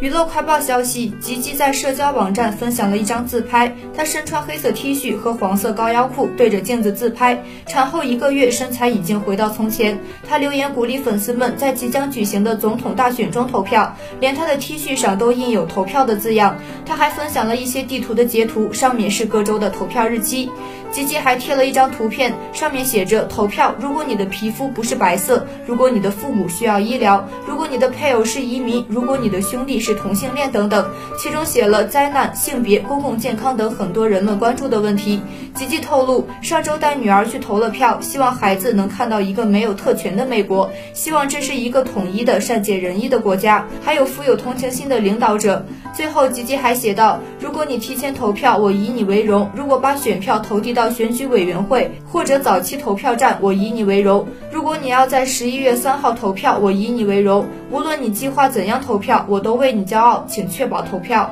娱乐快报消息：吉吉在社交网站分享了一张自拍，她身穿黑色 T 恤和黄色高腰裤，对着镜子自拍。产后一个月，身材已经回到从前。她留言鼓励粉丝们在即将举行的总统大选中投票，连她的 T 恤上都印有投票的字样。她还分享了一些地图的截图，上面是各州的投票日期。吉吉还贴了一张图片，上面写着：投票。如果你的皮肤不是白色，如果你的父母需要医疗，如你的配偶是移民，如果你的兄弟是。同性恋等等，其中写了灾难、性别、公共健康等很多人们关注的问题。吉吉透露，上周带女儿去投了票，希望孩子能看到一个没有特权的美国，希望这是一个统一的、善解人意的国家，还有富有同情心的领导者。最后，吉吉还写道：“如果你提前投票，我以你为荣；如果把选票投递到选举委员会或者早期投票站，我以你为荣；如果你要在十一月三号投票，我以你为荣。无论你计划怎样投票，我都为你。”骄傲，请确保投票。